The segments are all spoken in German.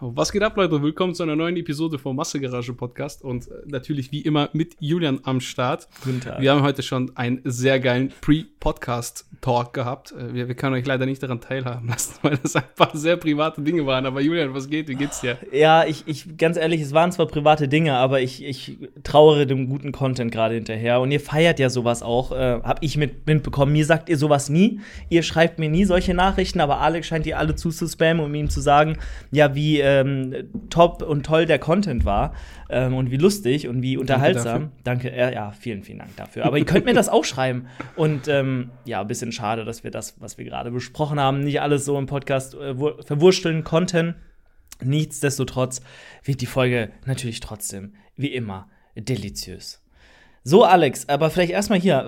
Was geht ab, Leute? Willkommen zu einer neuen Episode vom Massegarage Podcast und äh, natürlich wie immer mit Julian am Start. Guten Tag. Wir haben heute schon einen sehr geilen Pre-Podcast-Talk gehabt. Äh, Wir, wir können euch leider nicht daran teilhaben lassen, weil das einfach sehr private Dinge waren. Aber Julian, was geht? Wie geht's dir? Ja, ich, ich, ganz ehrlich, es waren zwar private Dinge, aber ich, ich trauere dem guten Content gerade hinterher. Und ihr feiert ja sowas auch, äh, hab ich mit, mitbekommen. Mir sagt ihr sowas nie. Ihr schreibt mir nie solche Nachrichten, aber Alex scheint die alle zuzuspammen, um ihm zu sagen, ja, wie ähm, top und toll der Content war ähm, und wie lustig und wie unterhaltsam. Danke, äh, ja, vielen, vielen Dank dafür. Aber ihr könnt mir das auch schreiben. Und ähm, ja, ein bisschen schade, dass wir das, was wir gerade besprochen haben, nicht alles so im Podcast äh, wur- verwursteln konnten. Nichtsdestotrotz wird die Folge natürlich trotzdem, wie immer, deliziös. So, Alex, aber vielleicht erstmal hier.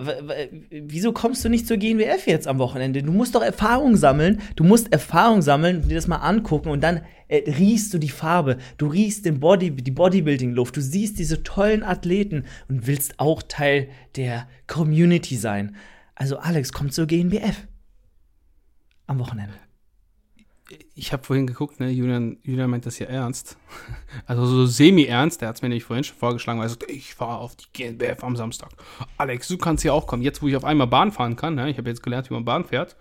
Wieso kommst du nicht zur GNWF jetzt am Wochenende? Du musst doch Erfahrung sammeln. Du musst Erfahrung sammeln, dir das mal angucken und dann äh, riechst du die Farbe. Du riechst den Body, die Bodybuilding-Luft. Du siehst diese tollen Athleten und willst auch Teil der Community sein. Also, Alex, komm zur GNBF. Am Wochenende. Ich habe vorhin geguckt, ne? Julian, Julian meint das ja ernst. Also so semi-ernst. Der hat es mir nämlich vorhin schon vorgeschlagen, weil er sagt, ich fahre auf die GNBF am Samstag. Alex, du kannst ja auch kommen. Jetzt, wo ich auf einmal Bahn fahren kann, ne? ich habe jetzt gelernt, wie man Bahn fährt,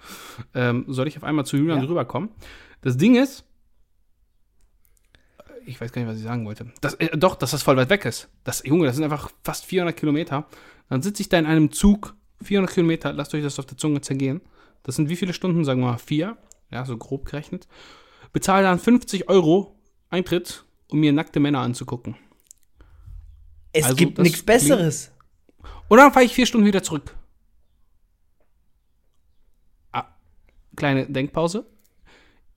ähm, soll ich auf einmal zu Julian Ja. rüberkommen. Das Ding ist, ich weiß gar nicht, was ich sagen wollte. Das, äh, doch, dass das voll weit weg ist. Das, Junge, das sind einfach fast 400 Kilometer. Dann sitze ich da in einem Zug, 400 Kilometer, lasst euch das auf der Zunge zergehen. Das sind wie viele Stunden? Sagen wir mal vier. Ja, so grob gerechnet. Bezahle dann 50 Euro Eintritt, um mir nackte Männer anzugucken. Es Also, gibt nichts Besseres. Und dann fahre ich vier Stunden wieder zurück. Ah, kleine Denkpause.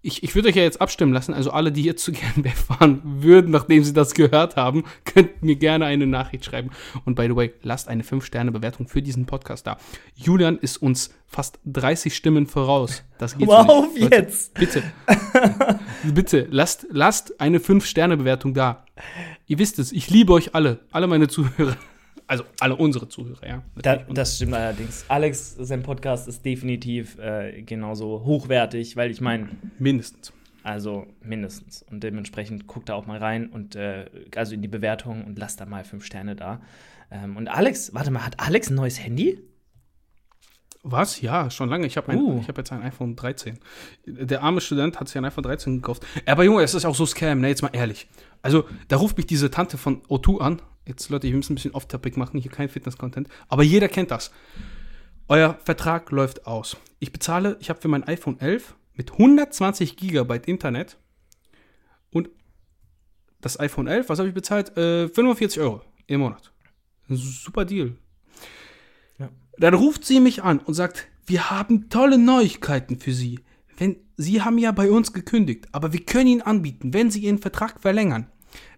Ich, ich würde euch ja jetzt abstimmen lassen. Also alle, die jetzt zu GNBF fahren würden, nachdem sie das gehört haben, könnten mir gerne eine Nachricht schreiben. Und by the way, lasst eine 5-Sterne-Bewertung für diesen Podcast da. Julian ist uns fast 30 Stimmen voraus. Das geht Wow, so nicht. Leute, jetzt. Bitte. Bitte, lasst, lasst eine 5-Sterne-Bewertung da. Ihr wisst es, ich liebe euch alle. Alle meine Zuhörer. Also alle unsere Zuhörer, ja. Da, das stimmt allerdings. Alex, sein Podcast ist definitiv äh, genauso hochwertig, weil ich meine, Mindestens. also mindestens. Und dementsprechend guckt da auch mal rein und äh, also in die Bewertung und lasst da mal fünf Sterne da. Ähm, und Alex, warte mal, hat Alex ein neues Handy? Was? Ja, schon lange. Ich habe ein, Uh. ich hab jetzt ein iPhone 13. Der arme Student hat sich ein iPhone 13 gekauft. Aber Junge, es ist auch so Scam, ne? Jetzt mal ehrlich. Also, da ruft mich diese Tante von O2 an. Jetzt, Leute, ich muss ein bisschen off-topic machen, hier kein Fitness-Content. Aber jeder kennt das. Euer Vertrag läuft aus. Ich bezahle, ich habe für mein iPhone 11 mit 120 Gigabyte Internet und das iPhone 11, was habe ich bezahlt? Äh, 45 Euro im Monat. Super Deal. Ja. Dann ruft sie mich an und sagt, wir haben tolle Neuigkeiten für Sie. Wenn, Sie haben ja bei uns gekündigt, aber wir können Ihnen anbieten, wenn Sie Ihren Vertrag verlängern,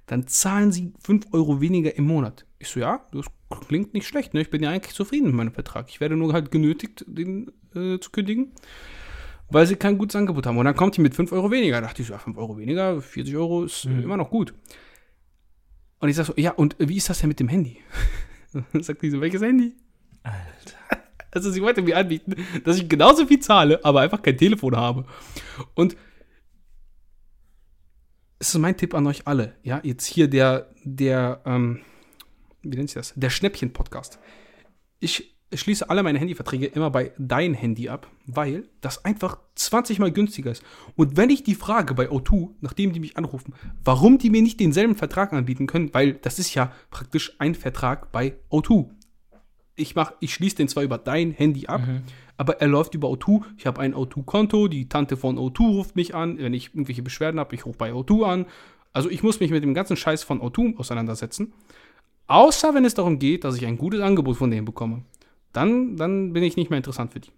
dann zahlen Sie 5 Euro weniger im Monat. Ich so, ja, das klingt nicht schlecht, ne? Ich bin ja eigentlich zufrieden mit meinem Vertrag. Ich werde nur halt genötigt, den äh, zu kündigen, weil sie kein gutes Angebot haben. Und dann kommt die mit 5 Euro weniger. Da dachte ich so, ja, 5 Euro weniger, 40 Euro ist äh, immer noch gut. Und ich sag so, ja, und äh, wie ist das denn mit dem Handy? Sagt die so, welches Handy? Alter. Also sie wollte mir anbieten, dass ich genauso viel zahle, aber einfach kein Telefon habe. Und es ist mein Tipp an euch alle, ja, jetzt hier der, der, ähm, wie nennt sich das? Der Schnäppchen-Podcast. Ich schließe alle meine Handyverträge immer bei dein Handy ab, weil das einfach 20 mal günstiger ist. Und wenn ich die frage bei O2, nachdem die mich anrufen, warum die mir nicht denselben Vertrag anbieten können, weil das ist ja praktisch ein Vertrag bei O2 ich mach, ich schließe den zwar über dein Handy ab, aber er läuft über O2. Ich habe ein O2-Konto, die Tante von O2 ruft mich an, wenn ich irgendwelche Beschwerden habe, ich rufe bei O2 an. Also ich muss mich mit dem ganzen Scheiß von O2 auseinandersetzen. Außer wenn es darum geht, dass ich ein gutes Angebot von denen bekomme. Dann, dann bin ich nicht mehr interessant für die.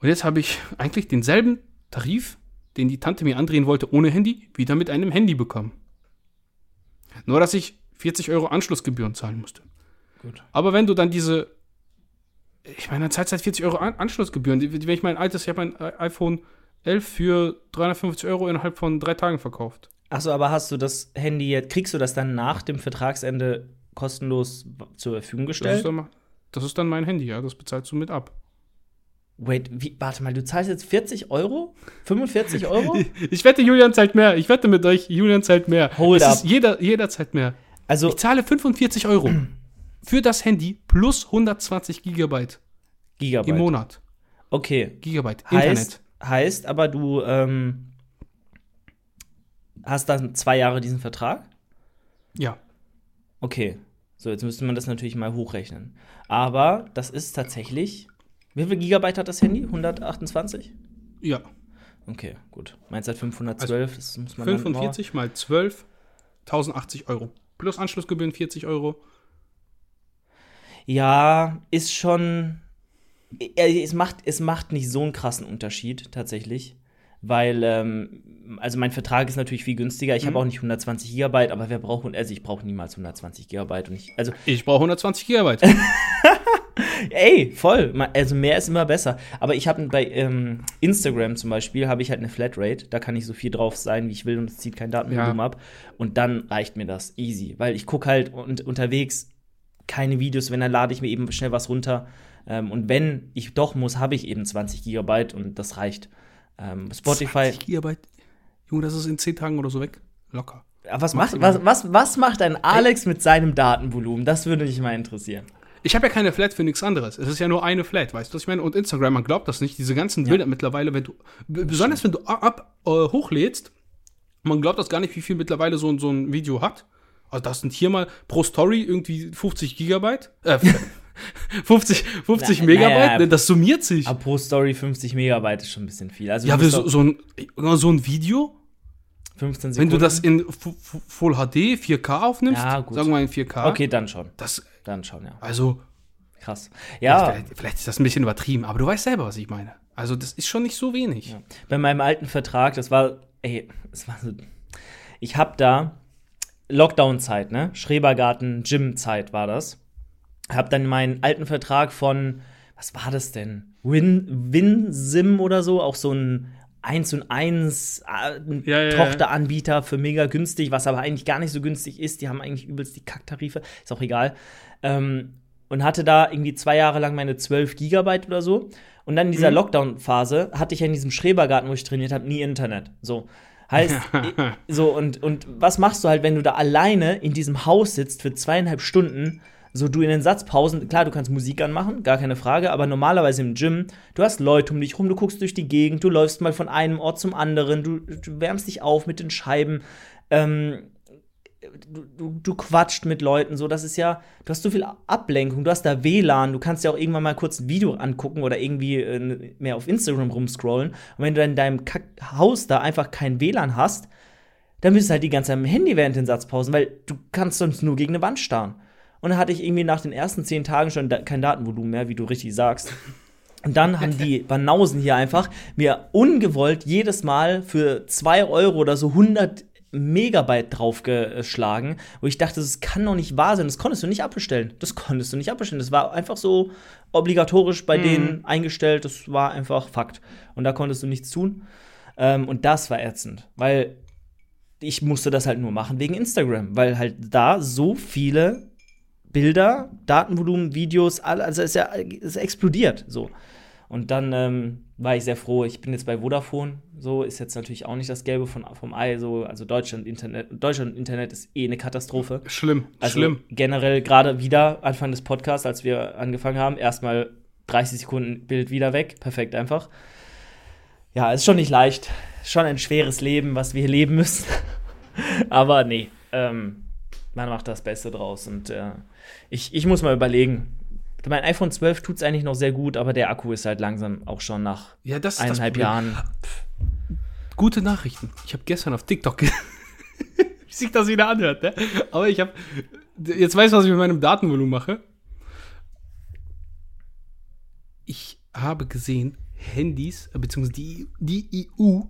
Und jetzt habe ich eigentlich denselben Tarif, den die Tante mir andrehen wollte ohne Handy, wieder mit einem Handy bekommen. Nur, dass ich 40 Euro Anschlussgebühren zahlen musste. Gut. Aber wenn du dann diese, ich meine, dann zahlst du halt 40 Euro An Anschlussgebühren. Wenn ich mein altes, ich habe mein äh, iPhone 11 für 350 Euro innerhalb von drei Tagen verkauft. Achso, aber hast du das Handy jetzt, kriegst du das dann nach dem Vertragsende kostenlos zur Verfügung Das ist, gestellt? dann, das ist dann mein Handy, ja, das bezahlst du mit ab. Wait, wie, warte mal, du zahlst jetzt 40 Euro? 45 Euro? Ich wette, Julian zahlt mehr. Ich wette mit euch, Julian zahlt mehr. Hold es up. Ist jeder, jeder zahlt mehr. Also, Ich zahle 45 Euro für das Handy plus 120 Gigabyte Gigabyte. im Monat. Okay. Gigabyte, Internet. Heißt, heißt aber, du ähm, hast dann zwei Jahre diesen Vertrag? Ja. Okay. So, jetzt müsste man das natürlich mal hochrechnen. Aber das ist tatsächlich. Wie viel Gigabyte hat das Handy? 128? Ja. Okay, gut. Meins hat 512, das muss man 45 mal 12, 1080 Euro. Plus Anschlussgebühren 40 Euro. Ja, ist schon. äh, Es macht, es macht nicht so einen krassen Unterschied, tatsächlich. Weil, ähm, also mein Vertrag ist natürlich viel günstiger. Ich habe auch nicht 120 Gigabyte, aber wer braucht, also ich brauche niemals 120 Gigabyte. Und ich, also Ich brauche 120 Gigabyte. Ey, voll. Also mehr ist immer besser. Aber ich habe bei ähm, Instagram zum Beispiel, habe ich halt eine Flatrate. Da kann ich so viel drauf sein, wie ich will und es zieht kein Datenvolumen Ja. ab. Und dann reicht mir das easy. Weil ich gucke halt und, unterwegs keine Videos, wenn, dann lade ich mir eben schnell was runter. Ähm, und wenn ich doch muss, habe ich eben 20 Gigabyte und das reicht. Ähm, Spotify. 20 Gigabyte. Junge, das ist in 10 Tagen oder so weg. Locker. Aber was macht, was, was, was macht ein Alex mit seinem Datenvolumen? Das würde mich mal interessieren. Ich habe ja keine Flat für nichts anderes. Es ist ja nur eine Flat, weißt du, was ich meine? Und Instagram, man glaubt das nicht. Diese ganzen Bilder mittlerweile, wenn du, besonders wenn du ab, äh, hochlädst, man glaubt das gar nicht, wie viel mittlerweile so, so ein Video hat. Also das sind hier mal pro Story irgendwie 50 Gigabyte. Äh, 50, 50 Na, Megabyte, naja, das summiert sich. Aber pro Story 50 Megabyte ist schon ein bisschen viel. Also ja, so, so, ein, so ein Video, 15 wenn Sekunden. du das in Fu- Fu- Full HD, 4K aufnimmst, Ja, gut. sagen wir mal in 4K, Okay, dann schon. das, Dann schon, ja. also, Krass. Ja, vielleicht, vielleicht ist das ein bisschen übertrieben, aber du weißt selber, was ich meine. Also, das ist schon nicht so wenig. bei meinem alten Vertrag, das war, ey, es war so. Ich hab da Lockdown-Zeit, ne? Schrebergarten, Gym-Zeit war das. Hab dann meinen alten Vertrag von, was war das denn? Win, WinSim oder so, auch so ein 1 und 1 äh, Ja, ja, Tochteranbieter für mega günstig, was aber eigentlich gar nicht so günstig ist. Die haben eigentlich übelst die Kacktarife, ist auch egal. Ähm, und hatte da irgendwie zwei Jahre lang meine 12 Gigabyte oder so. Und dann in dieser Lockdown-Phase hatte ich ja in diesem Schrebergarten, wo ich trainiert habe, nie Internet. So. Heißt, so, und, und was machst du halt, wenn du da alleine in diesem Haus sitzt für zweieinhalb Stunden? So, du in den Satzpausen, klar, du kannst Musik anmachen, gar keine Frage, aber normalerweise im Gym, du hast Leute um dich rum, du guckst durch die Gegend, du läufst mal von einem Ort zum anderen, du, du wärmst dich auf mit den Scheiben, ähm, du, du, du quatscht mit Leuten, so, das ist ja, du hast so viel Ablenkung, du hast da WLAN, du kannst ja auch irgendwann mal kurz ein Video angucken oder irgendwie äh, mehr auf Instagram rumscrollen. Und wenn du in deinem Kack Haus da einfach kein WLAN hast, dann bist du halt die ganze Zeit am Handy während den Satzpausen, weil du kannst sonst nur gegen eine Wand starren. Und dann hatte ich irgendwie nach den ersten zehn Tagen schon da kein Datenvolumen mehr, wie du richtig sagst. Und dann haben die Banausen hier einfach mir ungewollt jedes Mal für zwei Euro oder so 100 Megabyte draufgeschlagen, wo ich dachte, das kann doch nicht wahr sein. Das konntest du nicht abbestellen. Das konntest du nicht abbestellen. Das war einfach so obligatorisch bei denen eingestellt. Das war einfach Fakt. Und da konntest du nichts tun. Ähm, und das war ätzend, weil ich musste das halt nur machen wegen Instagram, weil halt da so viele Bilder, Datenvolumen, Videos, also es ist ja es explodiert so. Und dann ähm, war ich sehr froh. Ich bin jetzt bei Vodafone. So ist jetzt natürlich auch nicht das Gelbe von, vom Ei. So, also Deutschland Internet, Deutschland Internet ist eh eine Katastrophe. Schlimm, Also schlimm. generell gerade wieder Anfang des Podcasts, als wir angefangen haben, erstmal 30 Sekunden Bild wieder weg. Perfekt einfach. Ja, ist schon nicht leicht. Schon ein schweres Leben, was wir hier leben müssen. Aber nee, ähm, man macht das Beste draus. Und äh, ich, ich muss mal überlegen. Mein iPhone 12 tut es eigentlich noch sehr gut, aber der Akku ist halt langsam auch schon nach Ja, das eineinhalb. Jahren. Gute Nachrichten. Ich habe gestern auf TikTok, wie sich das wieder anhört, ne? Aber ich habe, jetzt weißt du, was ich mit meinem Datenvolumen mache. Ich habe gesehen, Handys, äh, beziehungsweise die, die EU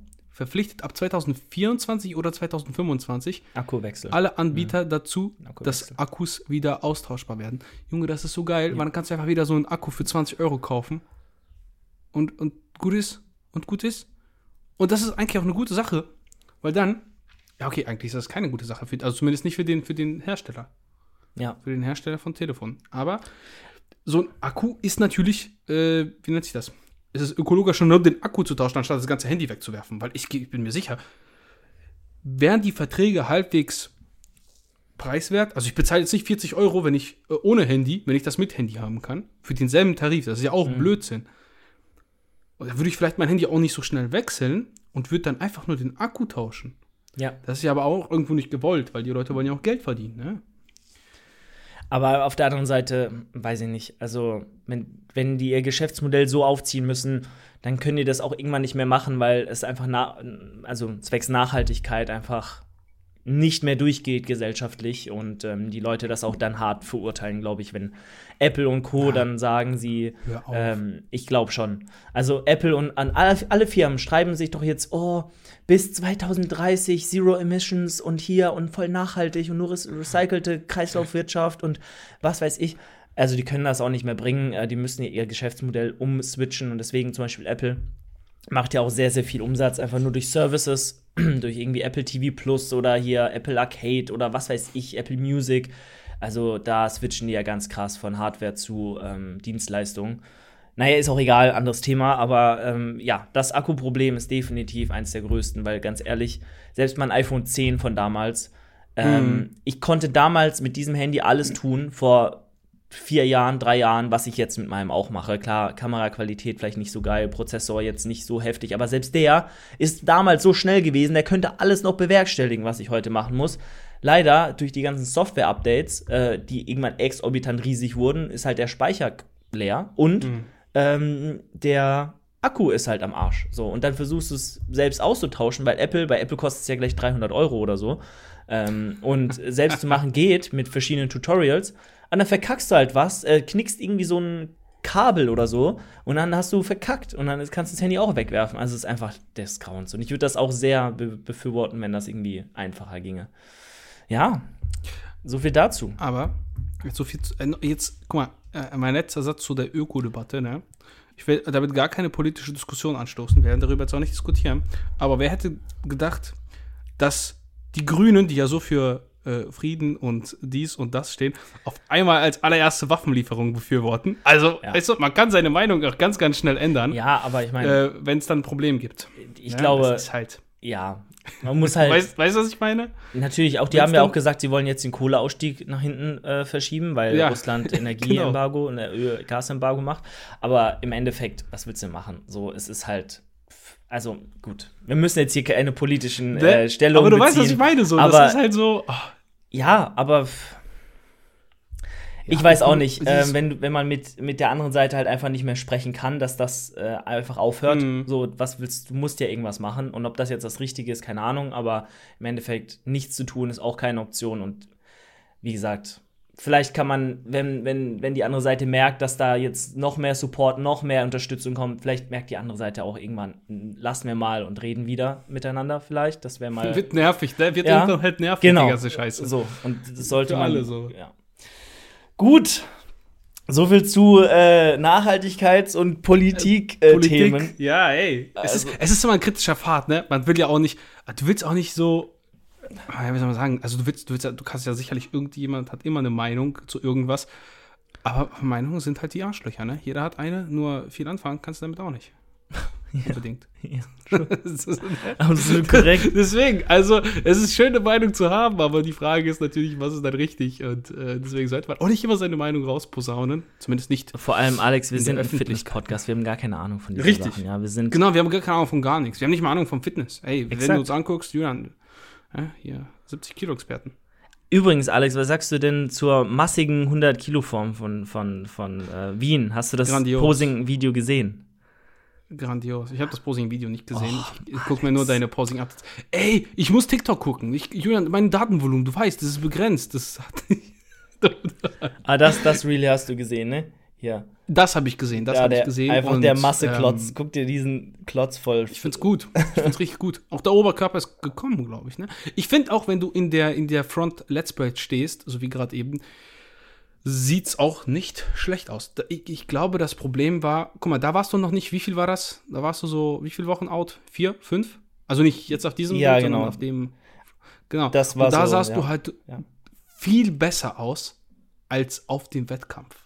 verpflichtet ab 2024 oder 2025 Akkuwechsel. alle Anbieter dazu, Akkuwechsel. dass Akkus wieder austauschbar werden. Junge, das ist so geil, dann kannst du einfach wieder so einen Akku für 20 Euro kaufen und, und gut ist und gut ist. Und das ist eigentlich auch eine gute Sache, weil dann, ja okay, eigentlich ist das keine gute Sache, für, also zumindest nicht für den, für den Hersteller, Ja. für den Hersteller von Telefonen. Aber so ein Akku ist natürlich, äh, wie nennt sich das? Ist es ökologischer, nur den Akku zu tauschen, anstatt das ganze Handy wegzuwerfen. Weil ich, ich bin mir sicher, wären die Verträge halbwegs preiswert, also ich bezahle jetzt nicht 40 Euro, wenn ich äh, ohne Handy, wenn ich das mit Handy haben kann, für denselben Tarif, das ist ja auch mhm. Blödsinn. Und da würde ich vielleicht mein Handy auch nicht so schnell wechseln und würde dann einfach nur den Akku tauschen. Ja. Das ist ja aber auch irgendwo nicht gewollt, weil die Leute wollen ja auch Geld verdienen, ne? Aber auf der anderen Seite, weiß ich nicht, also wenn, wenn die ihr Geschäftsmodell so aufziehen müssen, dann können die das auch irgendwann nicht mehr machen, weil es einfach, na, also zwecks Nachhaltigkeit einfach nicht mehr durchgeht gesellschaftlich und ähm, die Leute das auch dann hart verurteilen, glaube ich, wenn Apple und Co. Ja. dann sagen sie, ähm, ich glaube schon. Also Apple und an alle, alle, Firmen schreiben sich doch jetzt, oh, bis 2030 Zero Emissions und hier und voll nachhaltig und nur recycelte Kreislaufwirtschaft und was weiß ich. Also die können das auch nicht mehr bringen, äh, die müssen ihr Geschäftsmodell umswitchen und deswegen zum Beispiel Apple macht ja auch sehr, sehr viel Umsatz, einfach nur durch Services, durch irgendwie Apple TV Plus oder hier Apple Arcade oder was weiß ich, Apple Music. Also da switchen die ja ganz krass von Hardware zu ähm, Dienstleistungen. Naja, ist auch egal, anderes Thema, aber ähm, ja, das Akkuproblem ist definitiv eins der größten, weil ganz ehrlich, selbst mein iPhone 10 von damals, ähm, mhm. ich konnte damals mit diesem Handy alles tun, vor vier Jahren, drei Jahren, was ich jetzt mit meinem auch mache. Klar, Kameraqualität vielleicht nicht so geil, Prozessor jetzt nicht so heftig, aber selbst der ist damals so schnell gewesen, der könnte alles noch bewerkstelligen, was ich heute machen muss. Leider, durch die ganzen Software-Updates, äh, die irgendwann exorbitant riesig wurden, ist halt der Speicher leer und mhm. ähm, der Akku ist halt am Arsch. So, und dann versuchst du es selbst auszutauschen, weil Apple, bei Apple kostet es ja gleich 300 Euro oder so. Ähm, und selbst zu machen geht mit verschiedenen Tutorials und dann verkackst du halt was, äh, knickst irgendwie so ein Kabel oder so und dann hast du verkackt und dann kannst du das Handy auch wegwerfen. Also es ist einfach des Grauens. Und ich würde das auch sehr be befürworten, wenn das irgendwie einfacher ginge. Ja, so viel dazu. Aber jetzt so viel zu, äh, jetzt, guck mal, äh, mein letzter Satz zu der Öko-Debatte, ne? Ich will damit gar keine politische Diskussion anstoßen. Wir werden darüber jetzt auch nicht diskutieren. Aber wer hätte gedacht, dass die Grünen, die ja so für äh, Frieden und dies und das stehen, auf einmal als allererste Waffenlieferung befürworten. Also, ja. weißt du, man kann seine Meinung auch ganz, ganz schnell ändern. Ja, aber ich meine. Äh, Wenn es dann ein Problem gibt. Ich ja, glaube. Das ist halt. Ja. Man muss halt. weißt du, was ich meine? Natürlich, auch die Wenn's haben ja auch gesagt, sie wollen jetzt den Kohleausstieg nach hinten äh, verschieben, weil ja. Russland Energieembargo und genau. Gasembargo macht. Aber im Endeffekt, was willst du machen? So, es ist halt also gut, wir müssen jetzt hier keine politischen ne? äh, Stellungen Aber du beziehen, weißt, was ich meine, so. Aber, das ist halt so. Oh. Ja, aber ich ja, weiß auch nicht, äh, wenn, wenn man mit, mit der anderen Seite halt einfach nicht mehr sprechen kann, dass das äh, einfach aufhört. Mhm. So, was willst du, musst ja irgendwas machen. Und ob das jetzt das Richtige ist, keine Ahnung, aber im Endeffekt nichts zu tun ist auch keine Option. Und wie gesagt, vielleicht kann man, wenn, wenn, wenn die andere Seite merkt, dass da jetzt noch mehr Support, noch mehr Unterstützung kommt, vielleicht merkt die andere Seite auch irgendwann, lassen wir mal und reden wieder miteinander vielleicht. Das wäre mal. Wird nervig, ne? Wird ja, irgendwann halt nervig, genau. die ganze Scheiße. So, und das sollte Für man. alle so. Ja. Gut. So viel zu äh, Nachhaltigkeits- und Politik-Themen. Äh, Politik, ja, ey. Also. Es, ist, es ist immer ein kritischer Pfad, ne? Man will ja auch nicht, du willst auch nicht so wie soll man sagen, also du willst, du willst du kannst ja sicherlich, irgendjemand hat immer eine Meinung zu irgendwas. Aber Meinungen sind halt die Arschlöcher, ne? Jeder hat eine, nur viel anfangen kannst du damit auch nicht. Ja. Unbedingt. Ja, Absolut korrekt. Deswegen, also es ist schön, eine Meinung zu haben, aber die Frage ist natürlich, was ist dann richtig? Und äh, deswegen sollte man auch nicht immer seine Meinung rausposaunen. Zumindest nicht. Vor allem, Alex, wir sind ein Fitness-Podcast. Wir haben gar keine Ahnung von diesen richtig. Sachen. Ja, wir sind genau, wir haben gar keine Ahnung von gar nichts. Wir haben nicht mal Ahnung vom Fitness. Ey, Exakt. wenn du uns anguckst, Julian, ja, hier, 70 Kilo Experten. Übrigens, Alex, was sagst du denn zur massigen 100 Kilo Form von, von, von äh, Wien? Hast du das Posing-Video gesehen? Grandios. Ich habe das Posing-Video nicht gesehen. Oh, ich, gucke mir nur deine Posing-Updates. Ey, ich muss TikTok gucken. Ich, Julian, mein Datenvolumen, du weißt, das ist begrenzt. Das hat ah, das, das Really hast du gesehen, ne? Ja. Das habe ich gesehen, das ja, habe ich gesehen. Einfach und, der Masseklotz. Ähm, Guck dir diesen Klotz voll. Ich find's gut. Ich find's richtig gut. Auch der Oberkörper ist gekommen, glaube ich. Ne? Ich finde auch, wenn du in der, in der Front Let's Play stehst, so wie gerade eben, sieht's auch nicht schlecht aus. Ich, ich, glaube, das Problem war, guck mal, da warst du noch nicht, wie viel war das? Da warst du so, wie viele Wochen out? Vier, fünf? Also nicht jetzt auf diesem ja, Bild, genau. sondern auf dem. Genau. Das war und da so, sahst ja. du halt ja. viel besser aus als auf dem Wettkampf.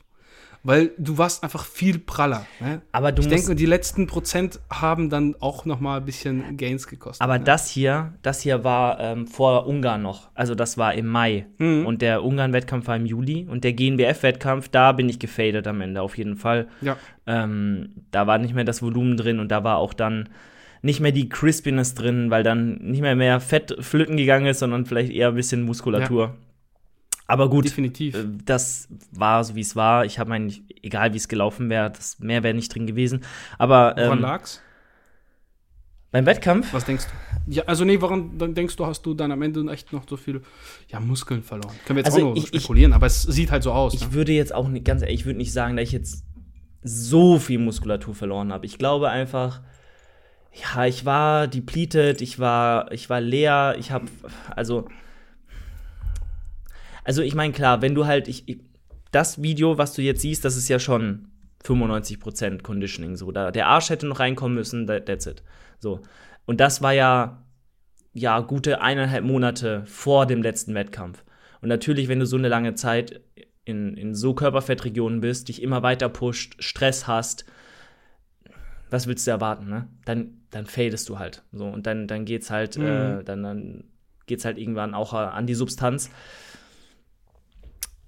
Weil du warst einfach viel praller. Ne? Aber du ich denke, die letzten Prozent haben dann auch noch mal ein bisschen Gains gekostet. aber ne? das hier, das hier war ähm, vor Ungarn noch. Also das war im Mai. Mhm. Und der Ungarn-Wettkampf war im Juli. Und der GNBF-Wettkampf, da bin ich gefadet am Ende, auf jeden Fall. ja. Ähm, da war nicht mehr das Volumen drin und da war auch dann nicht mehr die Crispiness drin, weil dann nicht mehr mehr Fett flöten gegangen ist, sondern vielleicht eher ein bisschen Muskulatur. Aber gut, definitiv. äh, das war so, wie es war. Ich habe mein, egal wie es gelaufen wäre, das mehr wäre nicht drin gewesen. Aber Woran ähm, lag's? beim Wettkampf, Was denkst du? Ja, also nee, woran dann denkst du, hast du dann am Ende echt noch so viele ja, Muskeln verloren? Können wir jetzt Also auch noch ich- ich- spekulieren, aber es sieht halt so aus. ich ne? würde jetzt auch nicht, ganz ehrlich, ich würde nicht sagen, dass ich jetzt so viel Muskulatur verloren habe. Ich glaube einfach, ja, ich war depleted, ich war, ich war leer, ich habe, also, also ich meine, klar, wenn du halt, ich, ich, das Video, was du jetzt siehst, das ist ja schon 95% Conditioning, so, da, der Arsch hätte noch reinkommen müssen, that, that's it, so. Und das war ja, ja, gute eineinhalb Monate vor dem letzten Wettkampf. Und natürlich, wenn du so eine lange Zeit in, in so Körperfettregionen bist, dich immer weiter pusht, Stress hast, was willst du erwarten, ne? Dann, dann fadest du halt. So, und dann, dann geht's halt, Mhm. äh, dann, dann geht's halt irgendwann auch äh, an die Substanz.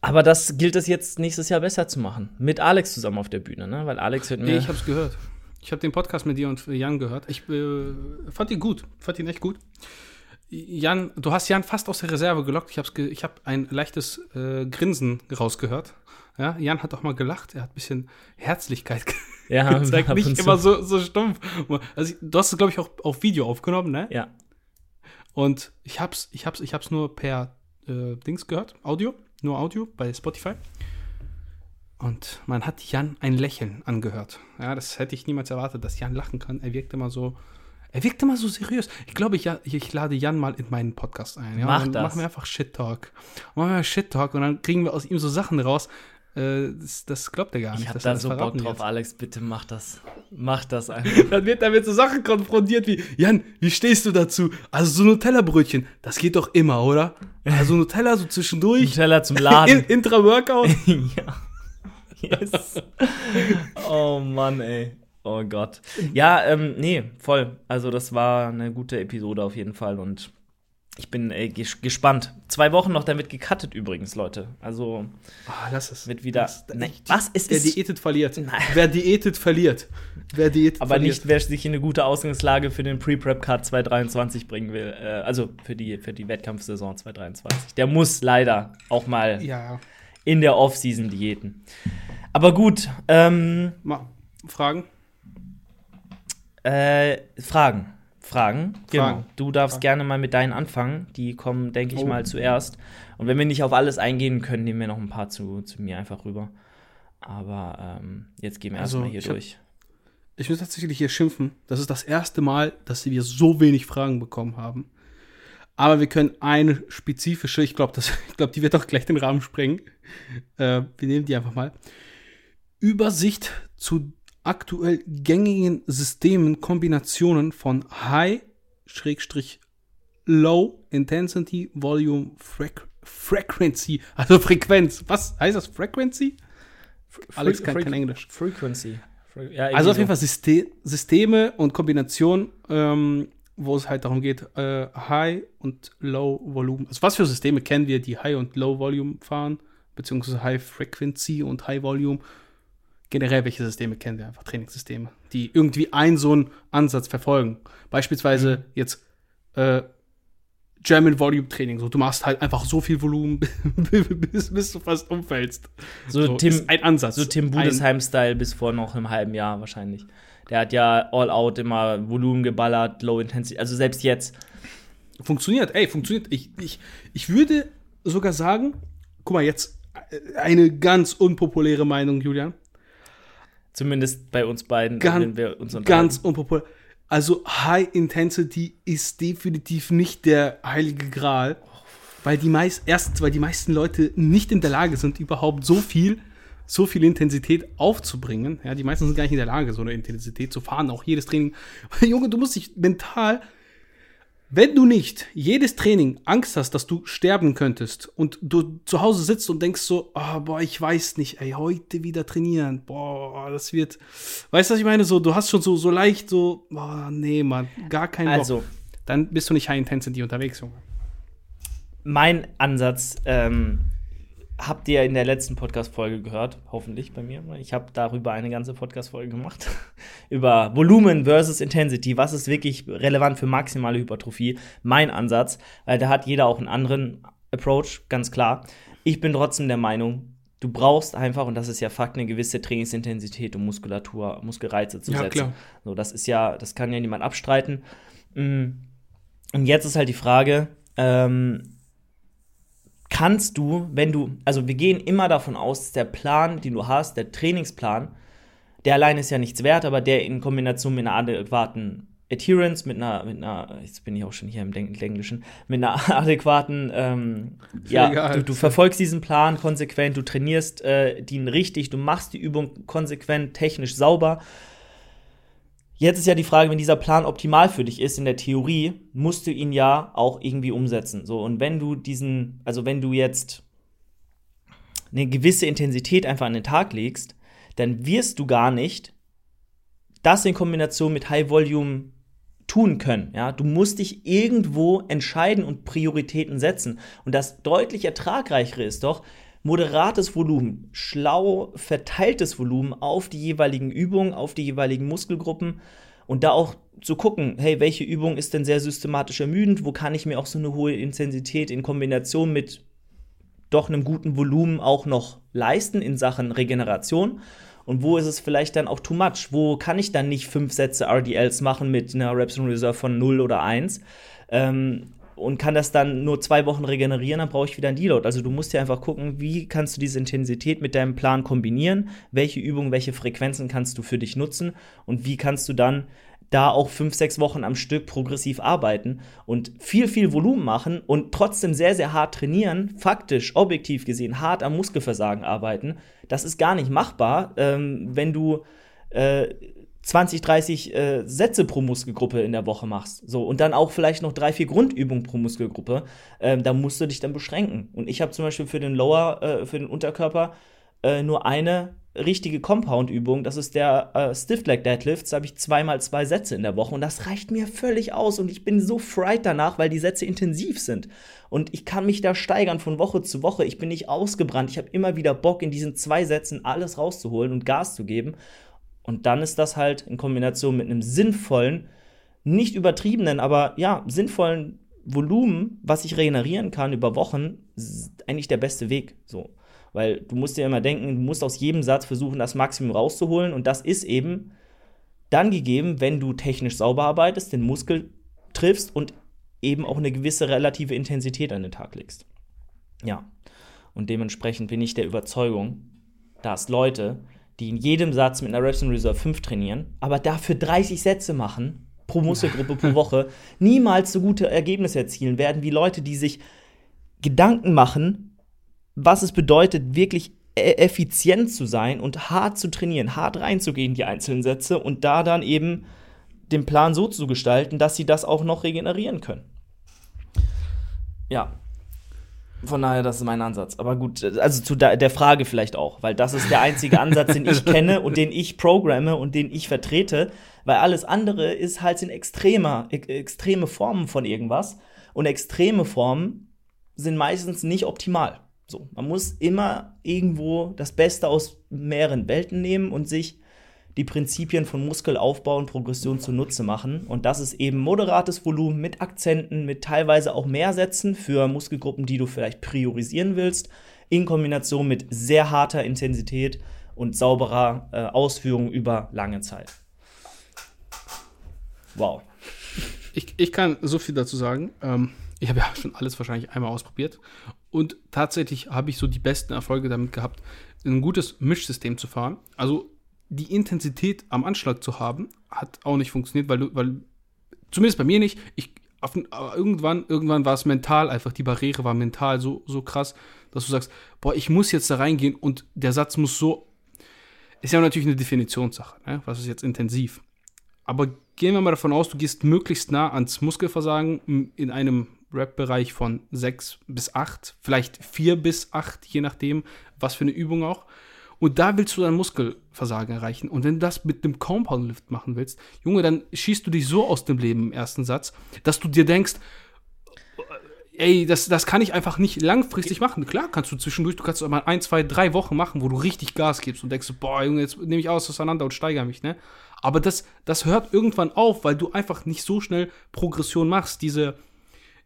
Aber das gilt es jetzt nächstes Jahr besser zu machen. Mit Alex zusammen auf der Bühne, ne? Weil Alex wird mir. Nee, ich hab's gehört. Ich habe den Podcast mit dir und Jan gehört. Ich äh, fand ihn gut. Fand ihn echt gut. Jan, du hast Jan fast aus der Reserve gelockt. Ich habe ge ich ein leichtes äh, Grinsen rausgehört. Ja, Jan hat auch mal gelacht. Er hat ein bisschen Herzlichkeit ja, gezeigt. Nicht immer so, so stumpf. Also, du hast es, glaube ich, auch auf Video aufgenommen, ne? Ja. Und ich hab's, ich hab's, ich hab's nur per äh, Dings gehört, Audio, nur Audio bei Spotify. Und man hat Jan ein Lächeln angehört. Ja, das hätte ich niemals erwartet, dass Jan lachen kann. Er wirkte immer so, er wirkte immer so seriös. Ich glaube, ich, ich lade Jan mal in meinen Podcast ein. Ja, Mach das. Machen wir einfach Shit Talk. Machen wir Shit Talk und dann kriegen wir aus ihm so Sachen raus. Äh, das, das glaubt er gar nicht. Ich hab da so Bock drauf, wird. Alex, bitte mach das. Mach das einfach. Dann wird er mit so Sachen konfrontiert wie, Jan, wie stehst du dazu? Also so Nutella-Brötchen, das geht doch immer, oder? Also Nutella so zwischendurch, Teller zum in, Laden. Intra-Workout. ja. Yes. oh Mann, ey. Oh Gott. Ja, ähm, nee, voll. Also, das war eine gute Episode auf jeden Fall und ich bin ey, ges gespannt. Zwei Wochen noch, dann wird gecuttet übrigens, Leute. Also, Ah, lass es. wird wieder. Nee, echt. was? Es Wer ist. diätet, verliert. Nein. Wer diätet, verliert. Wer diätet, Aber verliert. nicht, wer sich in eine gute Ausgangslage für den Pre-Prep-Cut 2023 bringen will. Äh, also für die, für die Wettkampfsaison 2023. Der muss leider auch mal Ja. in der Off-Season diäten. Aber gut, ähm, Fragen? Äh, Fragen. Fragen. Genau. Fragen. Du darfst Fragen. gerne mal mit deinen anfangen. Die kommen, denke ich Oh. mal, zuerst. Und wenn wir nicht auf alles eingehen können, nehmen wir noch ein paar zu, zu mir einfach rüber. Aber ähm, jetzt gehen wir Also, erstmal hier ich hab- durch. Ich muss tatsächlich hier schimpfen. Das ist das erste Mal, dass wir so wenig Fragen bekommen haben. Aber wir können eine spezifische, ich glaube, glaub, die wird auch gleich den Rahmen sprengen. Äh, wir nehmen die einfach mal. Übersicht zu aktuell gängigen Systemen, Kombinationen von High, Schrägstrich, Low Intensity Volume Freq Frequency, also Frequenz. Was heißt das? Frequency? Alex kann kein Englisch. Frequency. Fre ja, Also auf jeden Fall Syste Systeme und Kombinationen, ähm, wo es halt darum geht, äh, High und Low Volume. Also was für Systeme kennen wir, die High und Low Volume fahren, beziehungsweise High Frequency und High Volume? Generell, welche Systeme kennen wir einfach? Trainingssysteme, die irgendwie einen so einen Ansatz verfolgen. Beispielsweise jetzt äh, German Volume Training. So, du machst halt einfach so viel Volumen, bis, bis du fast umfällst. So, Tim, ist ein Ansatz. so Tim Budesheim-Style bis vor noch einem halben Jahr wahrscheinlich. Der hat ja all out immer Volumen geballert, Low Intensity. Also selbst jetzt. Funktioniert, ey, funktioniert. Ich, ich, ich würde sogar sagen, guck mal, jetzt äh, eine ganz unpopuläre Meinung, Julian. Zumindest bei uns beiden, Gan- wenn wir uns Ganz unpopulär. Also High Intensity ist definitiv nicht der heilige Gral, weil die meist, erstens, weil die meisten Leute nicht in der Lage sind, überhaupt so viel, so viel Intensität aufzubringen. Ja, die meisten sind gar nicht in der Lage, so eine Intensität zu fahren, auch jedes Training. Junge, du musst dich mental Wenn du nicht jedes Training Angst hast, dass du sterben könntest und du zu Hause sitzt und denkst so, oh, boah, ich weiß nicht, ey, heute wieder trainieren, boah, das wird, weißt du, was ich meine? So, du hast schon so, so leicht so, boah, nee, Mann, gar keinen Bock. Also, Dann bist du nicht High Intensity unterwegs, Junge. mein Ansatz ähm, habt ihr in der letzten Podcast-Folge gehört, hoffentlich bei mir. Ich habe darüber eine ganze Podcast-Folge gemacht. Über Volumen versus Intensity. Was ist wirklich relevant für maximale Hypertrophie? Mein Ansatz, weil da hat jeder auch einen anderen Approach, ganz klar. Ich bin trotzdem der Meinung, du brauchst einfach, und das ist ja Fakt, eine gewisse Trainingsintensität, um Muskulatur, Muskelreize zu Ja, setzen. klar. So, das ist ja, das kann ja niemand abstreiten. Mm. Und jetzt ist halt die Frage, ähm, kannst du, wenn du, also wir gehen immer davon aus, dass der Plan, den du hast, der Trainingsplan, der allein ist ja nichts wert, aber der in Kombination mit einer adäquaten Adherence, mit einer, mit einer, jetzt bin ich auch schon hier im Englischen, mit einer adäquaten, ähm, ja, du, du verfolgst diesen Plan konsequent, du trainierst äh, den richtig, du machst die Übung konsequent, technisch sauber. Jetzt ist ja die Frage, wenn dieser Plan optimal für dich ist in der Theorie, musst du ihn ja auch irgendwie umsetzen. So, und wenn du diesen, also wenn du jetzt eine gewisse Intensität einfach an den Tag legst, dann wirst du gar nicht das in Kombination mit High Volume tun können. Ja, du musst dich irgendwo entscheiden und Prioritäten setzen. Und das deutlich ertragreichere ist doch moderates Volumen, schlau verteiltes Volumen auf die jeweiligen Übungen, auf die jeweiligen Muskelgruppen und da auch zu gucken, hey, welche Übung ist denn sehr systematisch ermüdend, wo kann ich mir auch so eine hohe Intensität in Kombination mit doch einem guten Volumen auch noch leisten in Sachen Regeneration. Und wo ist es vielleicht dann auch too much? Wo kann ich dann nicht fünf Sätze RDLs machen mit einer Reps in Reserve von 0 oder 1? Ähm, und kann das dann nur zwei Wochen regenerieren, dann brauche ich wieder einen Deload. Also du musst ja einfach gucken, wie kannst du diese Intensität mit deinem Plan kombinieren, welche Übungen, welche Frequenzen kannst du für dich nutzen und wie kannst du dann da auch fünf, sechs Wochen am Stück progressiv arbeiten und viel, viel Volumen machen und trotzdem sehr, sehr hart trainieren, faktisch, objektiv gesehen, hart am Muskelversagen arbeiten. Das ist gar nicht machbar, ähm, wenn du äh, 20, 30 äh, Sätze pro Muskelgruppe in der Woche machst. So, und dann auch vielleicht noch drei, vier Grundübungen pro Muskelgruppe. Ähm, da musst du dich dann beschränken. Und ich habe zum Beispiel für den Lower, äh, für den Unterkörper äh, nur eine richtige Compound-Übung. Das ist der äh, Stiff Leg Deadlifts. Da habe ich zweimal zwei Sätze in der Woche und das reicht mir völlig aus. Und ich bin so fried danach, weil die Sätze intensiv sind. Und ich kann mich da steigern von Woche zu Woche. Ich bin nicht ausgebrannt. Ich habe immer wieder Bock, in diesen zwei Sätzen alles rauszuholen und Gas zu geben. Und dann ist das halt in Kombination mit einem sinnvollen, nicht übertriebenen, aber ja, sinnvollen Volumen, was ich regenerieren kann über Wochen, eigentlich der beste Weg. So. Weil du musst dir immer denken, du musst aus jedem Satz versuchen, das Maximum rauszuholen. Und das ist eben dann gegeben, wenn du technisch sauber arbeitest, den Muskel triffst und eben auch eine gewisse relative Intensität an den Tag legst. Ja. Und dementsprechend bin ich der Überzeugung, dass Leute, die in jedem Satz mit einer Reps in Reserve 5 trainieren, aber dafür 30 Sätze machen, pro Muskelgruppe pro Woche, niemals so gute Ergebnisse erzielen werden wie Leute, die sich Gedanken machen, was es bedeutet, wirklich e- effizient zu sein und hart zu trainieren, hart reinzugehen in die einzelnen Sätze und da dann eben den Plan so zu gestalten, dass sie das auch noch regenerieren können. Ja. Von daher, das ist mein Ansatz. Aber gut, also zu der Frage vielleicht auch, weil das ist der einzige Ansatz, den ich kenne und den ich programme und den ich vertrete, weil alles andere ist halt in extremer, e extreme Formen von irgendwas und extreme Formen sind meistens nicht optimal. So, man muss immer irgendwo das Beste aus mehreren Welten nehmen und sich die Prinzipien von Muskelaufbau und Progression zunutze machen. Und das ist eben moderates Volumen mit Akzenten, mit teilweise auch mehr Sätzen für Muskelgruppen, die du vielleicht priorisieren willst, in Kombination mit sehr harter Intensität und sauberer äh, Ausführung über lange Zeit. Wow. Ich, ich kann so viel dazu sagen. Ähm, ich habe ja schon alles wahrscheinlich einmal ausprobiert. Und tatsächlich habe ich so die besten Erfolge damit gehabt, ein gutes Mischsystem zu fahren. Also die Intensität am Anschlag zu haben, hat auch nicht funktioniert, weil weil, zumindest bei mir nicht, ich, auf, irgendwann, irgendwann war es mental einfach, die Barriere war mental so, so krass, dass du sagst, boah, ich muss jetzt da reingehen und der Satz muss so, ist ja natürlich eine Definitionssache, ne? was ist jetzt intensiv. Aber gehen wir mal davon aus, du gehst möglichst nah ans Muskelversagen in einem Rap-Bereich von 6 bis 8, vielleicht 4 bis 8, je nachdem, was für eine Übung auch. Und da willst du dein Muskelversagen erreichen. Und wenn du das mit einem Compound Lift machen willst, Junge, dann schießt du dich so aus dem Leben im ersten Satz, dass du dir denkst, ey, das, das kann ich einfach nicht langfristig machen. Klar kannst du zwischendurch, du kannst mal ein, zwei, drei Wochen machen, wo du richtig Gas gibst und denkst, boah, Junge, jetzt nehme ich alles auseinander und steigere mich, ne? Aber das, das hört irgendwann auf, weil du einfach nicht so schnell Progression machst. Diese,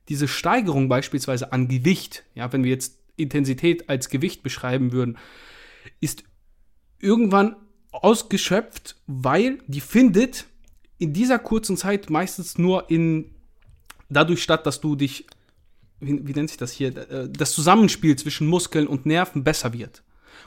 diese Steigerung beispielsweise an Gewicht, ja, wenn wir jetzt Intensität als Gewicht beschreiben würden, ist irgendwann ausgeschöpft, weil die findet in dieser kurzen Zeit meistens nur in dadurch statt, dass du dich wie, wie nennt sich das hier, äh, das Zusammenspiel zwischen Muskeln und Nerven besser wird.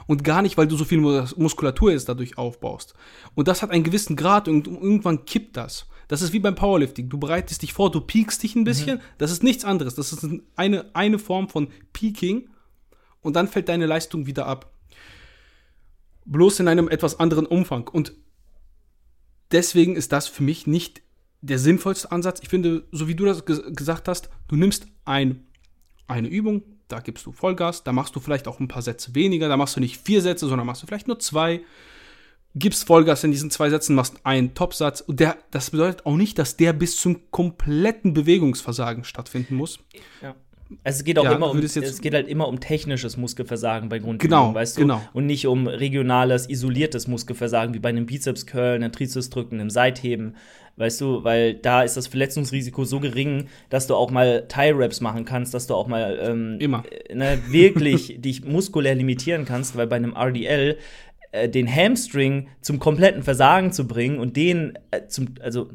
Und gar nicht, weil du so viel Muskulatur jetzt dadurch aufbaust. Und das hat einen gewissen Grad und irgendwann kippt das. Das ist wie beim Powerlifting. Du bereitest dich vor, du piekst dich ein bisschen. Mhm. Das ist nichts anderes. Das ist eine, eine Form von Peaking. Und dann fällt deine Leistung wieder ab. Bloß in einem etwas anderen Umfang. Und deswegen ist das für mich nicht der sinnvollste Ansatz. Ich finde, so wie du das gesagt hast, du nimmst ein, eine Übung, da gibst du Vollgas, da machst du vielleicht auch ein paar Sätze weniger, da machst du nicht vier Sätze, sondern machst du vielleicht nur zwei, gibst Vollgas in diesen zwei Sätzen, machst einen Topsatz. Und der, das bedeutet auch nicht, dass der bis zum kompletten Bewegungsversagen stattfinden muss. Ja. Also es geht auch ja, immer um, es geht halt immer um technisches Muskelversagen bei Grundübungen, genau, weißt du? Genau. Und nicht um regionales, isoliertes Muskelversagen, wie bei einem Bizeps-Curl, einem Trizepsdrücken, einem Seitheben, weißt du? Weil da ist das Verletzungsrisiko so gering, dass du auch mal Tie-Raps machen kannst, dass du auch mal ähm, immer. Äh, ne, wirklich dich muskulär limitieren kannst, weil bei einem RDL äh, den Hamstring zum kompletten Versagen zu bringen und den äh, zum, also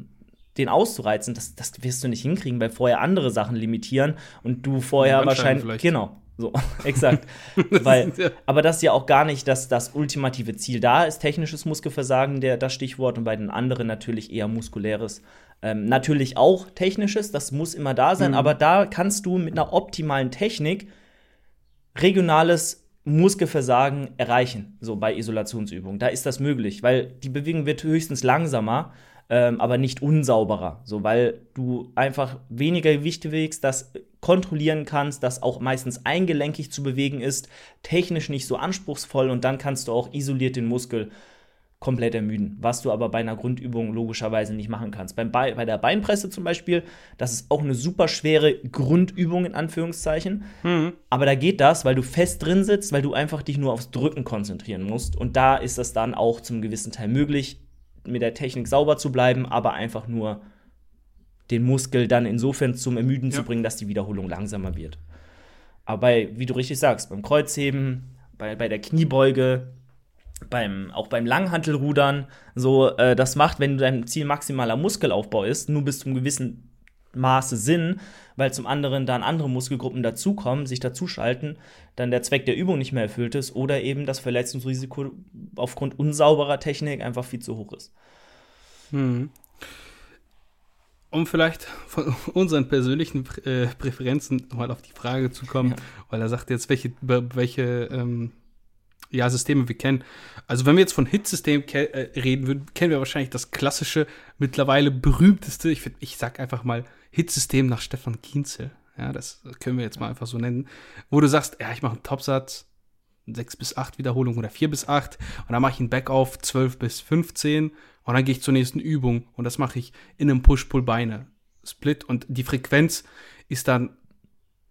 den auszureizen, das, das wirst du nicht hinkriegen, weil vorher andere Sachen limitieren und du vorher wahrscheinlich. Vielleicht. Genau. So, exakt. weil, aber das ist ja auch gar nicht das, das ultimative Ziel. Da ist technisches Muskelversagen der, das Stichwort und bei den anderen natürlich eher muskuläres. Ähm, natürlich auch technisches, das muss immer da sein, mhm. aber da kannst du mit einer optimalen Technik regionales Muskelversagen erreichen, so bei Isolationsübungen. Da ist das möglich, weil die Bewegung wird höchstens langsamer ähm, aber nicht unsauberer. So, weil du einfach weniger Gewicht bewegst, das kontrollieren kannst, das auch meistens eingelenkig zu bewegen ist, technisch nicht so anspruchsvoll und dann kannst du auch isoliert den Muskel komplett ermüden, was du aber bei einer Grundübung logischerweise nicht machen kannst. Beim Be bei der Beinpresse zum Beispiel, das ist auch eine super schwere Grundübung in Anführungszeichen, mhm. aber da geht das, weil du fest drin sitzt, weil du einfach dich nur aufs Drücken konzentrieren musst und da ist das dann auch zum gewissen Teil möglich mit der Technik sauber zu bleiben, aber einfach nur den Muskel dann insofern zum Ermüden ja. zu bringen, dass die Wiederholung langsamer wird. Aber bei, wie du richtig sagst, beim Kreuzheben, bei, bei der Kniebeuge, beim, auch beim Langhantelrudern, so, äh, das macht, wenn dein Ziel maximaler Muskelaufbau ist, nur bis zum gewissen Maße Sinn, weil zum anderen dann andere Muskelgruppen dazukommen, sich dazuschalten, dann der Zweck der Übung nicht mehr erfüllt ist oder eben das Verletzungsrisiko aufgrund unsauberer Technik einfach viel zu hoch ist. Hm. Um vielleicht von unseren persönlichen äh, Präferenzen mal auf die Frage zu kommen, ja. weil er sagt jetzt, welche, welche ähm, ja, Systeme wir kennen. Also wenn wir jetzt von Hit-System äh, reden würden, kennen wir wahrscheinlich das klassische, mittlerweile berühmteste, ich, ich sag einfach mal Hitsystem nach Stefan Kienzel. Ja, das können wir jetzt mal einfach so nennen. Wo du sagst, ja, ich mache einen Topsatz, 6 bis 8 Wiederholungen oder 4 bis 8 und dann mache ich einen Backoff 12 bis 15 und dann gehe ich zur nächsten Übung und das mache ich in einem Push-Pull-Beine-Split und die Frequenz ist dann,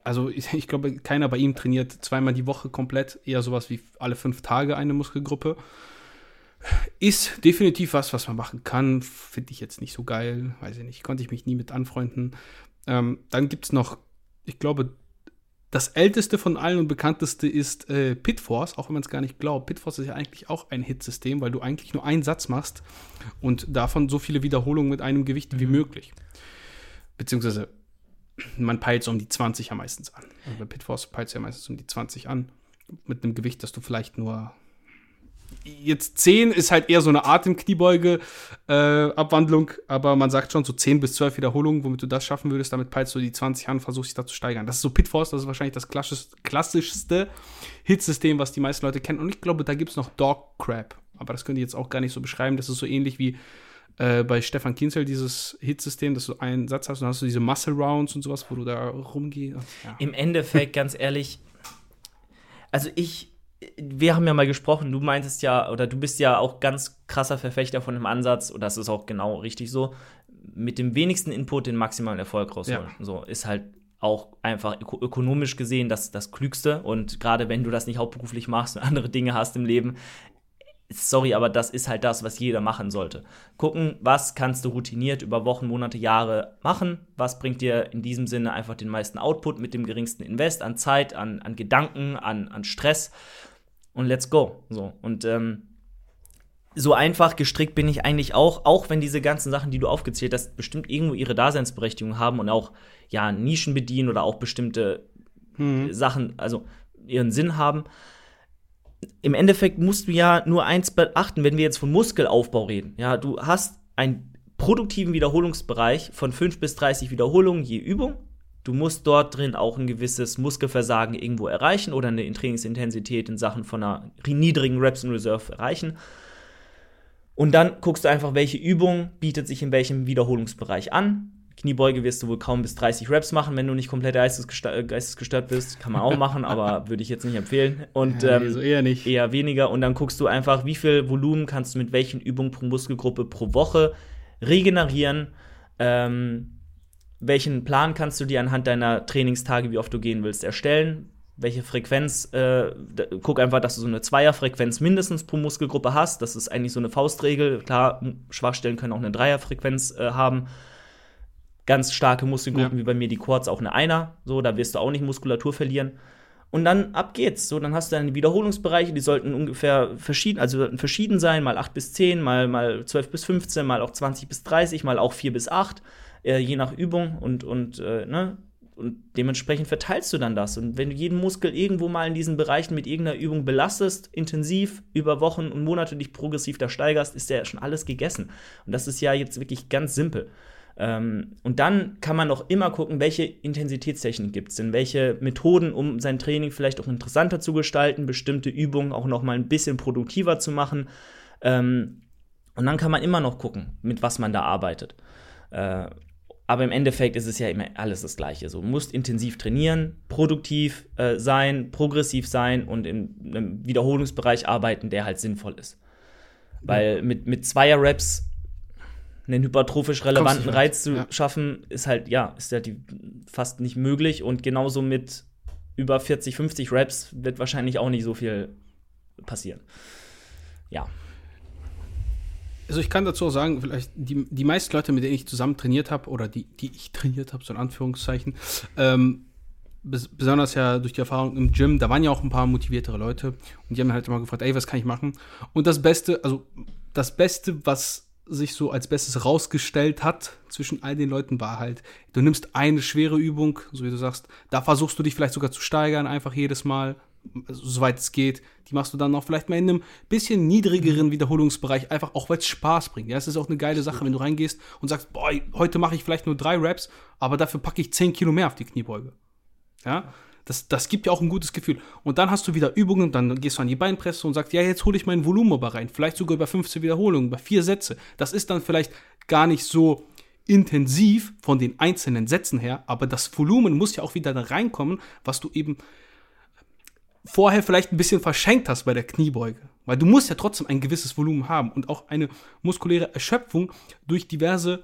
also ich, ich, glaube, keiner bei ihm trainiert zweimal die Woche komplett, eher sowas wie alle fünf Tage eine Muskelgruppe. Ist definitiv was, was man machen kann. Finde ich jetzt nicht so geil. Weiß ich nicht. Konnte ich mich nie mit anfreunden. Ähm, dann gibt es noch, ich glaube, das älteste von allen und bekannteste ist äh, Pitforce, auch wenn man es gar nicht glaubt. Pitforce ist ja eigentlich auch ein Hitsystem, weil du eigentlich nur einen Satz machst und davon so viele Wiederholungen mit einem Gewicht mhm. wie möglich. Beziehungsweise man peilt so um die 20 ja meistens an. Also bei Pitforce peilt ja meistens um die 20 an. Mit einem Gewicht, das du vielleicht nur jetzt 10 ist halt eher so eine Atemkniebeuge-Abwandlung, äh, aber man sagt schon so 10 bis 12 Wiederholungen, womit du das schaffen würdest, damit peilst du die 20 an, versuchst dich da zu steigern. Das ist so Pitforce, das ist wahrscheinlich das klassischste Hitsystem, was die meisten Leute kennen. Und ich glaube, da gibt es noch Dog Crab, aber das könnt ihr jetzt auch gar nicht so beschreiben. Das ist so ähnlich wie äh, bei Stefan Kinzel dieses Hitsystem, dass du einen Satz hast und dann hast du diese Muscle Rounds und sowas, wo du da rumgehst. Ja. Im Endeffekt, ganz ehrlich, also ich, wir haben ja mal gesprochen, du meintest ja, oder du bist ja auch ganz krasser Verfechter von dem Ansatz, und das ist auch genau richtig so, mit dem wenigsten Input den maximalen Erfolg rausholen. Ja. So ist halt auch einfach öko ökonomisch gesehen das, das Klügste. Und gerade wenn du das nicht hauptberuflich machst und andere Dinge hast im Leben, sorry, aber das ist halt das, was jeder machen sollte. Gucken, was kannst du routiniert über Wochen, Monate, Jahre machen? Was bringt dir in diesem Sinne einfach den meisten Output mit dem geringsten Invest an Zeit, an, an Gedanken, an, an Stress? Und let's go. So. Und ähm, so einfach gestrickt bin ich eigentlich auch, auch wenn diese ganzen Sachen, die du aufgezählt hast, bestimmt irgendwo ihre Daseinsberechtigung haben und auch ja Nischen bedienen oder auch bestimmte mhm. Sachen, also ihren Sinn haben. Im Endeffekt musst du ja nur eins beachten, wenn wir jetzt von Muskelaufbau reden. Ja, du hast einen produktiven Wiederholungsbereich von 5 bis 30 Wiederholungen je Übung. Du musst dort drin auch ein gewisses Muskelversagen irgendwo erreichen oder eine Trainingsintensität in Sachen von einer niedrigen Reps in Reserve erreichen. Und dann guckst du einfach, welche Übung bietet sich in welchem Wiederholungsbereich an. Kniebeuge wirst du wohl kaum bis 30 Reps machen, wenn du nicht komplett geistesgestört, geistesgestört bist. Kann man auch machen, aber würde ich jetzt nicht empfehlen. Und Ja, ähm, nee, so eher nicht. eher weniger. Und dann guckst du einfach, wie viel Volumen kannst du mit welchen Übungen pro Muskelgruppe pro Woche regenerieren. Ähm, welchen Plan kannst du dir anhand deiner Trainingstage, wie oft du gehen willst, erstellen? Welche Frequenz, äh, guck einfach, dass du so eine Zweierfrequenz mindestens pro Muskelgruppe hast. Das ist eigentlich so eine Faustregel. Klar, Schwachstellen können auch eine Dreierfrequenz äh, haben. Ganz starke Muskelgruppen, Ja. wie bei mir die Quads, auch eine Einer. So, da wirst du auch nicht Muskulatur verlieren. Und dann ab geht's. So, dann hast du deine Wiederholungsbereiche, die sollten ungefähr verschieden, also verschieden sein, mal 8 bis 10, mal, mal 12 bis 15, mal auch 20 bis 30, mal auch 4 bis 8, äh, je nach Übung und, und, äh, ne? und dementsprechend verteilst du dann das. Und wenn du jeden Muskel irgendwo mal in diesen Bereichen mit irgendeiner Übung belastest, intensiv über Wochen und Monate dich progressiv da steigerst, ist ja schon alles gegessen. Und das ist ja jetzt wirklich ganz simpel. Ähm, und dann kann man auch immer gucken, welche Intensitätstechnik gibt es denn, welche Methoden, um sein Training vielleicht auch interessanter zu gestalten, bestimmte Übungen auch noch mal ein bisschen produktiver zu machen. Ähm, und dann kann man immer noch gucken, mit was man da arbeitet. Äh, aber im Endeffekt ist es ja immer alles das Gleiche. So, du musst intensiv trainieren, produktiv äh, sein, progressiv sein und in einem Wiederholungsbereich arbeiten, der halt sinnvoll ist. Weil mit, mit Zweier-Raps einen hypertrophisch relevanten. Reiz zu Ja. schaffen, ist halt, ja, ist ja die, fast nicht möglich. Und genauso mit über 40, 50 Raps wird wahrscheinlich auch nicht so viel passieren. Ja. Also ich kann dazu auch sagen, vielleicht die, die meisten Leute, mit denen ich zusammen trainiert habe, oder die, die ich trainiert habe, so in Anführungszeichen, ähm, bes besonders ja durch die Erfahrung im Gym, da waren ja auch ein paar motiviertere Leute und die haben halt immer gefragt, ey, was kann ich machen? Und das Beste, also das Beste, was sich so als Bestes rausgestellt hat zwischen all den Leuten, war halt, du nimmst eine schwere Übung, so wie du sagst, da versuchst du dich vielleicht sogar zu steigern, einfach jedes Mal, also, soweit es geht. Die machst du dann noch vielleicht mal in einem bisschen niedrigeren Wiederholungsbereich, einfach auch weil es Spaß bringt. Ja, es ist auch eine geile Sache, wenn du reingehst und sagst, boah, heute mache ich vielleicht nur drei Raps, aber dafür packe ich 10 Kilo mehr auf die Kniebeuge. Ja, das, das gibt ja auch ein gutes Gefühl. Und dann hast du wieder Übungen, dann gehst du an die Beinpresse und sagst, ja, jetzt hole ich mein Volumen aber rein. Vielleicht sogar über 15 Wiederholungen, über vier Sätze. Das ist dann vielleicht gar nicht so intensiv von den einzelnen Sätzen her, aber das Volumen muss ja auch wieder da reinkommen, was du eben vorher vielleicht ein bisschen verschenkt hast bei der Kniebeuge. Weil du musst ja trotzdem ein gewisses Volumen haben und auch eine muskuläre Erschöpfung durch diverse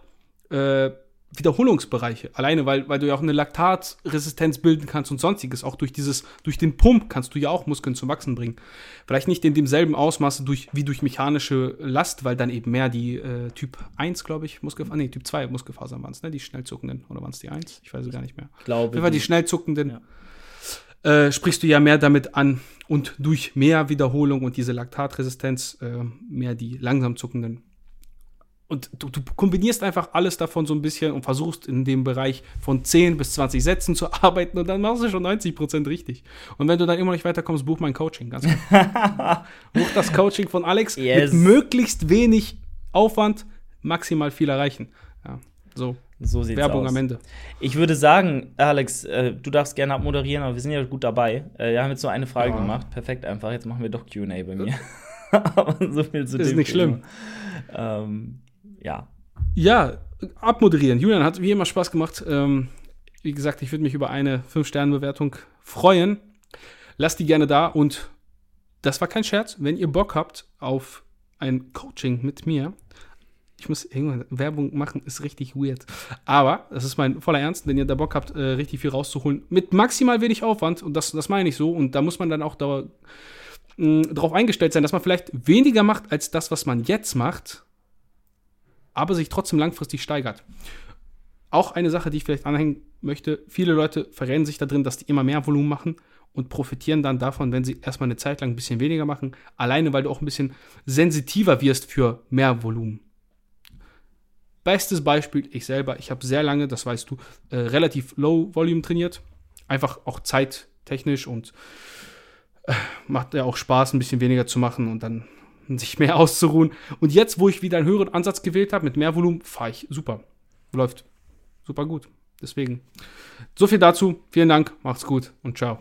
äh, Wiederholungsbereiche. Alleine, weil, weil du ja auch eine Laktatresistenz bilden kannst und sonstiges. Auch durch dieses, durch den Pump kannst du ja auch Muskeln zum Wachsen bringen. Vielleicht nicht in demselben Ausmaße durch, wie durch mechanische Last, weil dann eben mehr die äh, Typ 1, glaube ich, Muskelfasern, nee, Typ 2 Muskelfasern waren es, ne? Die schnell zuckenden. Oder waren es die 1? Ich weiß es gar nicht mehr. Ich glaube, Fall die schnell zuckenden äh, sprichst du ja mehr damit an und durch mehr Wiederholung und diese Laktatresistenz äh, mehr die langsam zuckenden. Und du, du kombinierst einfach alles davon so ein bisschen und versuchst in dem Bereich von 10 bis 20 Sätzen zu arbeiten und dann machst du schon 90 Prozent richtig. Und wenn du dann immer nicht weiterkommst, buch mein Coaching. Ganz klar. buch das Coaching von Alex Yes. mit möglichst wenig Aufwand, maximal viel erreichen. Ja, so. so sieht's Werbung aus. am Ende. Ich würde sagen, Alex, äh, du darfst gerne abmoderieren, aber wir sind ja gut dabei. Äh, wir haben jetzt nur eine Frage Ja. gemacht. Perfekt einfach. Jetzt machen wir doch QA bei mir. aber so viel zu Ist nicht Thema. schlimm. Ähm, ja. Ja, abmoderieren. Julian hat wie immer Spaß gemacht. Ähm, wie gesagt, ich würde mich über eine 5-Sterne-Bewertung freuen. Lasst die gerne da und das war kein Scherz. Wenn ihr Bock habt auf ein Coaching mit mir, ich muss irgendwann Werbung machen, ist richtig weird. Aber das ist mein voller Ernst, wenn ihr da Bock habt, äh, richtig viel rauszuholen, mit maximal wenig Aufwand, und das, das meine ich so, und da muss man dann auch darauf eingestellt sein, dass man vielleicht weniger macht als das, was man jetzt macht, aber sich trotzdem langfristig steigert. Auch eine Sache, die ich vielleicht anhängen möchte, viele Leute verrennen sich da drin, dass die immer mehr Volumen machen und profitieren dann davon, wenn sie erstmal eine Zeit lang ein bisschen weniger machen, alleine weil du auch ein bisschen sensitiver wirst für mehr Volumen. Bestes Beispiel, ich selber, ich habe sehr lange, das weißt du, äh, relativ low Volume trainiert. Einfach auch zeittechnisch und äh, macht ja auch Spaß, ein bisschen weniger zu machen und dann sich mehr auszuruhen. Und jetzt, wo ich wieder einen höheren Ansatz gewählt habe, mit mehr Volumen, fahre ich super. Läuft super gut. Deswegen, so viel dazu. Vielen Dank, macht's gut und ciao.